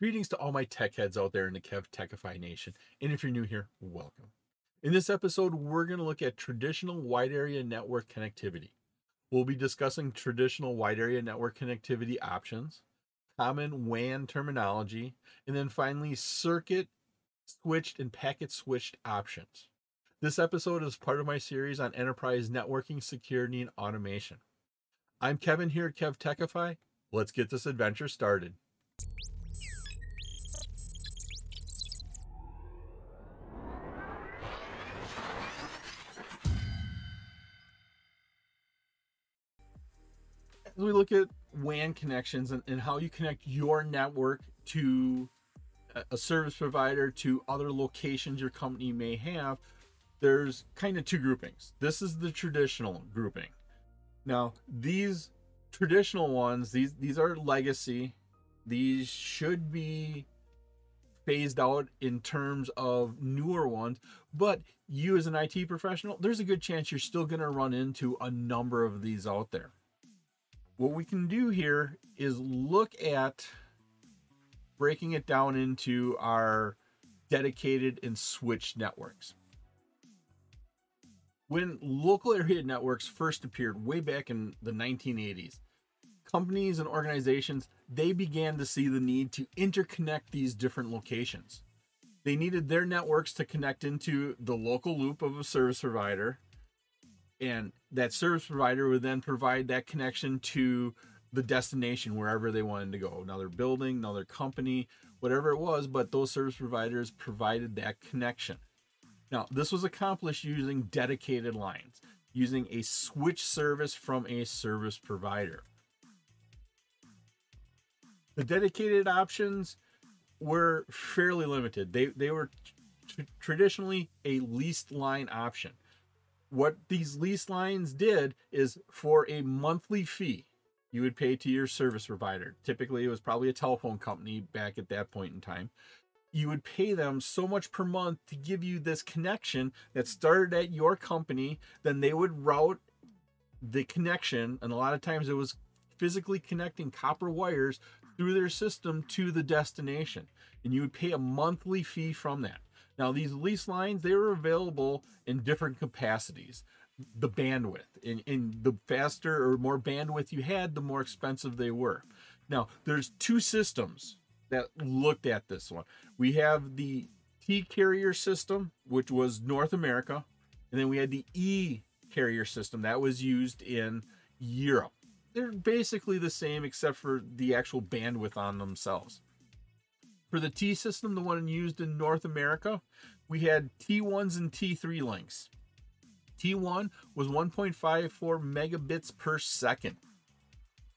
Greetings to all my tech heads out there in the Kev Techify Nation. And if you're new here, welcome. In this episode, we're going to look at traditional wide area network connectivity. We'll be discussing traditional wide area network connectivity options, common WAN terminology, and then finally circuit switched and packet switched options. This episode is part of my series on enterprise networking, security, and automation. I'm Kevin here at Kev Techify. Let's get this adventure started. We look at WAN connections and, and how you connect your network to a service provider to other locations your company may have, there's kind of two groupings. This is the traditional grouping. Now, these traditional ones, these these are legacy. These should be phased out in terms of newer ones, but you as an IT professional, there's a good chance you're still going to run into a number of these out there. What we can do here is look at breaking it down into our dedicated and switched networks. When local area networks first appeared way back in the 1980s, companies and organizations they began to see the need to interconnect these different locations. They needed their networks to connect into the local loop of a service provider and that service provider would then provide that connection to the destination wherever they wanted to go. Another building another company whatever it was but those service providers provided that connection. Now this was accomplished using dedicated lines using a switch service from a service provider. The dedicated options were fairly limited. They they were t- traditionally a leased line option what these lease lines did is for a monthly fee you would pay to your service provider. Typically, it was probably a telephone company back at that point in time. You would pay them so much per month to give you this connection that started at your company. Then they would route the connection, and a lot of times it was physically connecting copper wires through their system to the destination. And you would pay a monthly fee from that. Now, these lease lines, they were available in different capacities the bandwidth. And, and the faster or more bandwidth you had, the more expensive they were. Now, there's two systems that looked at this one. We have the T carrier system, which was North America, and then we had the E carrier system that was used in Europe. They're basically the same except for the actual bandwidth on themselves. For the T system, the one used in North America, we had T1s and T3 links. T1 was 1.54 megabits per second.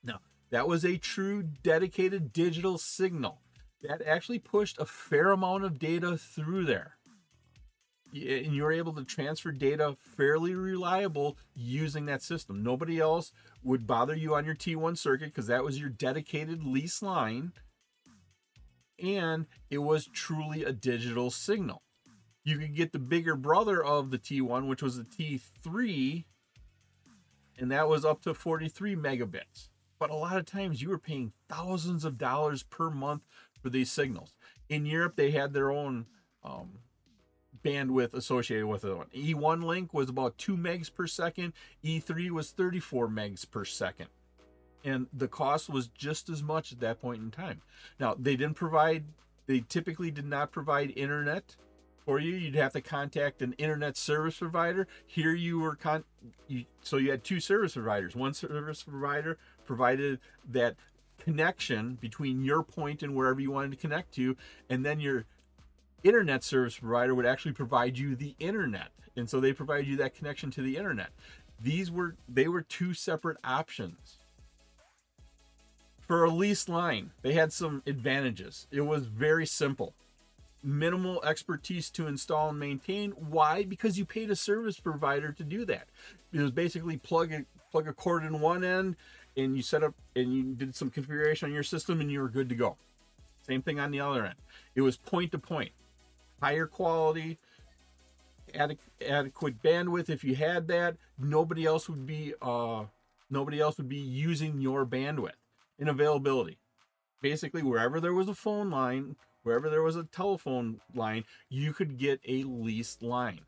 Now, that was a true dedicated digital signal that actually pushed a fair amount of data through there. Eh, and you were able to transfer data fairly reliable using that system. Nobody else would bother you on your T1 circuit because that was your dedicated lease line. And it was truly a digital signal you could get the bigger brother of the T1, which was the T3, and that was up to 43 megabits. But a lot of times you were paying thousands of dollars per month for these signals. In Europe, they had their own um, bandwidth associated with it. E1 link was about 2 megs per second, E3 was 34 megs per second. And the cost was just as much at that point in time. Now, they didn't provide, they typically did not provide internet for you. You'd have to contact an internet service provider. Here you were con you, so you had two service providers. One service provider provided that connection between your point and wherever you wanted to connect to, and then your internet service provider would actually provide you the internet. And so they provide you that connection to the internet. These were they were two separate options. For a lease line, they had some advantages. It was very simple minimal expertise to install and maintain. Why? Because you paid a service provider to do that. It was basically plug a plug a cord in one end and you set up and you did some configuration on your system and you were good to go. Same thing on the other end. It was point to point, higher quality, adequate bandwidth. If you had that, nobody else would be uh, nobody else would be using your bandwidth and availability. basically wherever there was a phone line, wherever there was a telephone line, you could get a leased line.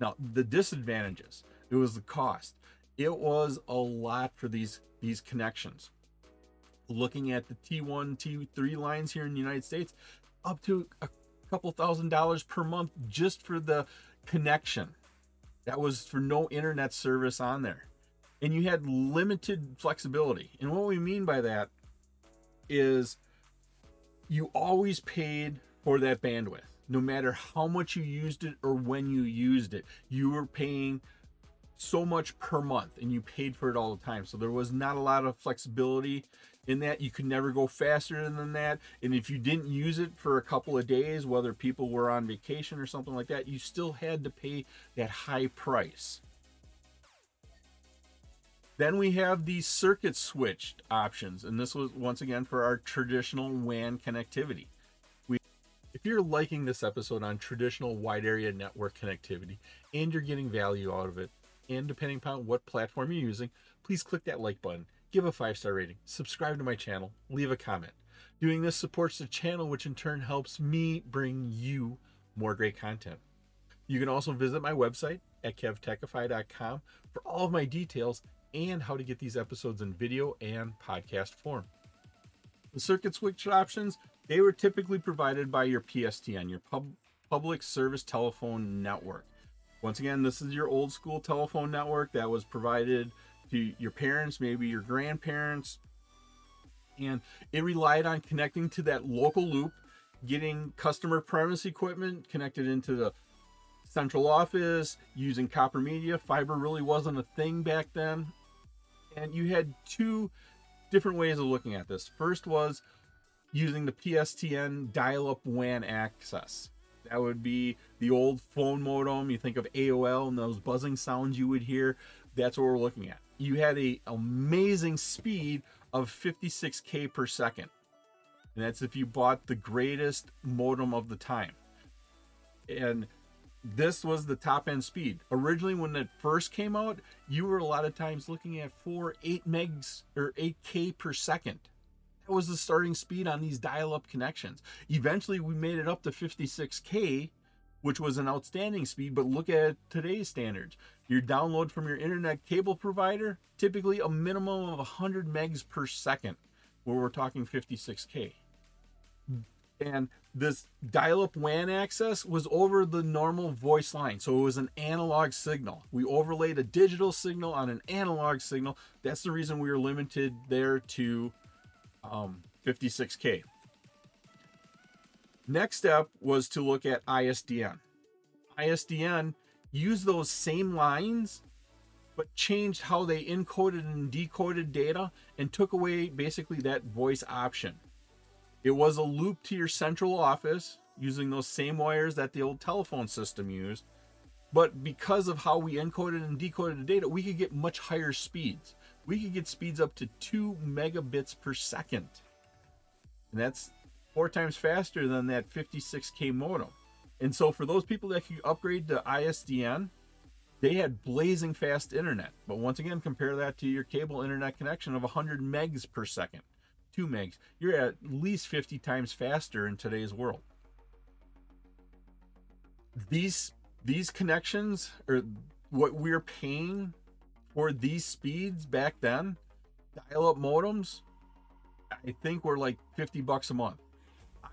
Now, the disadvantages, it was the cost. It was a lot for these these connections. Looking at the T1, T3 lines here in the United States, up to a couple thousand dollars per month just for the connection. That was for no internet service on there. And you had limited flexibility. And what we mean by that is you always paid for that bandwidth. No matter how much you used it or when you used it, you were paying so much per month and you paid for it all the time. So there was not a lot of flexibility in that. You could never go faster than that. And if you didn't use it for a couple of days, whether people were on vacation or something like that, you still had to pay that high price. Then we have the circuit switched options, and this was once again for our traditional WAN connectivity. We, if you're liking this episode on traditional wide area network connectivity and you're getting value out of it, and depending upon what platform you're using, please click that like button, give a five star rating, subscribe to my channel, leave a comment. Doing this supports the channel, which in turn helps me bring you more great content. You can also visit my website at kevtechify.com for all of my details and how to get these episodes in video and podcast form. The circuit switch options, they were typically provided by your PSTN, your pub, public service telephone network. Once again, this is your old school telephone network that was provided to your parents, maybe your grandparents, and it relied on connecting to that local loop, getting customer premise equipment connected into the central office, using copper media. Fiber really wasn't a thing back then. And you had two different ways of looking at this. First was using the PSTN dial up WAN access. That would be the old phone modem. You think of AOL and those buzzing sounds you would hear. That's what we're looking at. You had a amazing speed of 56k per second. And that's if you bought the greatest modem of the time. And this was the top end speed. Originally, when it first came out, you were a lot of times looking at four, eight megs or 8K per second. That was the starting speed on these dial up connections. Eventually, we made it up to 56K, which was an outstanding speed. But look at today's standards. Your download from your internet cable provider, typically a minimum of 100 megs per second, where we're talking 56K and this dial-up WAN access was over the normal voice line. So it was an analog signal. We overlaid a digital signal on an analog signal. That's the reason we were limited there to um, 56K. Next step was to look at ISDN. ISDN used those same lines but changed how they encoded and decoded data and took away basically that voice option. It was a loop to your central office using those same wires that the old telephone system used. But because of how we encoded and decoded the data, we could get much higher speeds. We could get speeds up to 2 megabits per second. And that's four times faster than that 56K modem. And so for those people that could upgrade to ISDN, they had blazing fast internet. But once again, compare that to your cable internet connection of 100 megs per second. 2 megs. You're at least 50 times faster in today's world. These these connections or what we're paying for these speeds back then, dial-up modems, I think were like 50 bucks a month.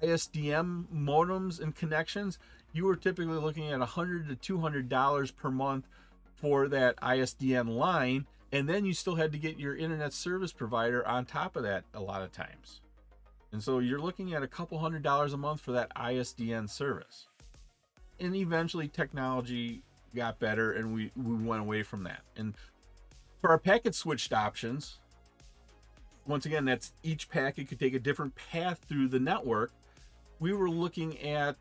ISDN modems and connections, you were typically looking at 100 to 200 dollars per month for that ISDN line and then you still had to get your internet service provider on top of that a lot of times. And so you're looking at a couple hundred dollars a month for that ISDN service. And eventually technology got better and we, we went away from that. And for our packet switched options, once again, that's each packet could take a different path through the network. We were looking at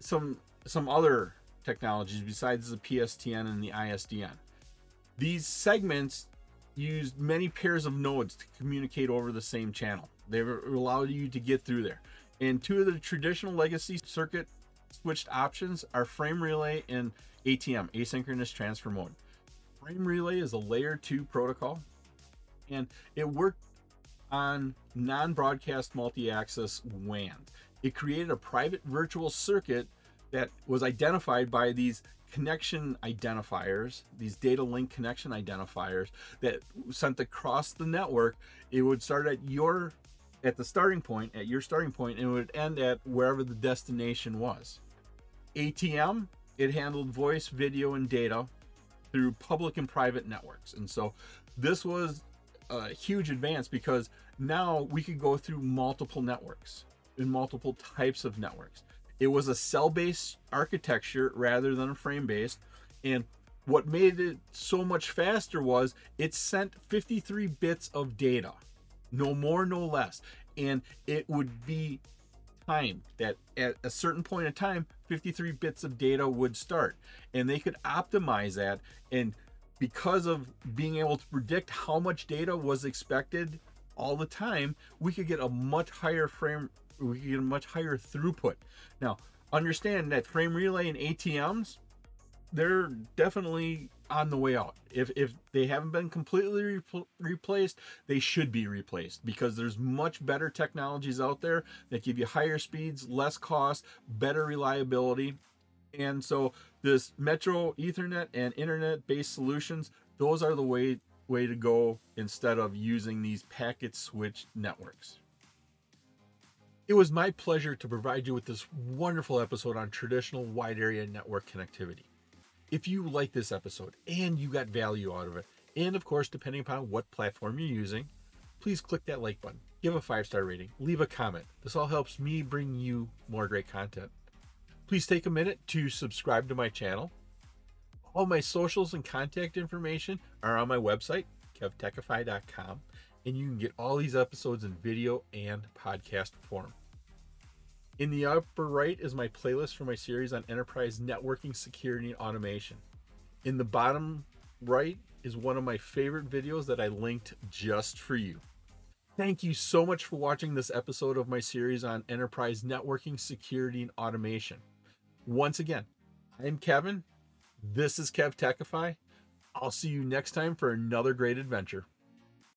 some some other technologies besides the PSTN and the ISDN. These segments used many pairs of nodes to communicate over the same channel. They allowed you to get through there. And two of the traditional legacy circuit switched options are frame relay and ATM, asynchronous transfer mode. Frame relay is a layer 2 protocol and it worked on non broadcast multi access WAN. It created a private virtual circuit that was identified by these connection identifiers, these data link connection identifiers that sent across the network. It would start at your at the starting point, at your starting point, and it would end at wherever the destination was. ATM, it handled voice, video, and data through public and private networks. And so this was a huge advance because now we could go through multiple networks and multiple types of networks. It was a cell based architecture rather than a frame based. And what made it so much faster was it sent 53 bits of data, no more, no less. And it would be time that at a certain point in time, 53 bits of data would start. And they could optimize that. And because of being able to predict how much data was expected all the time, we could get a much higher frame we get a much higher throughput. Now, understand that frame relay and ATMs, they're definitely on the way out. If if they haven't been completely re- replaced, they should be replaced because there's much better technologies out there that give you higher speeds, less cost, better reliability. And so this Metro Ethernet and internet based solutions, those are the way way to go instead of using these packet switch networks. It was my pleasure to provide you with this wonderful episode on traditional wide area network connectivity. If you like this episode and you got value out of it, and of course, depending upon what platform you're using, please click that like button, give a five star rating, leave a comment. This all helps me bring you more great content. Please take a minute to subscribe to my channel. All my socials and contact information are on my website, kevtechify.com, and you can get all these episodes in video and podcast form. In the upper right is my playlist for my series on enterprise networking, security, and automation. In the bottom right is one of my favorite videos that I linked just for you. Thank you so much for watching this episode of my series on enterprise networking, security, and automation. Once again, I'm Kevin. This is Kev Techify. I'll see you next time for another great adventure.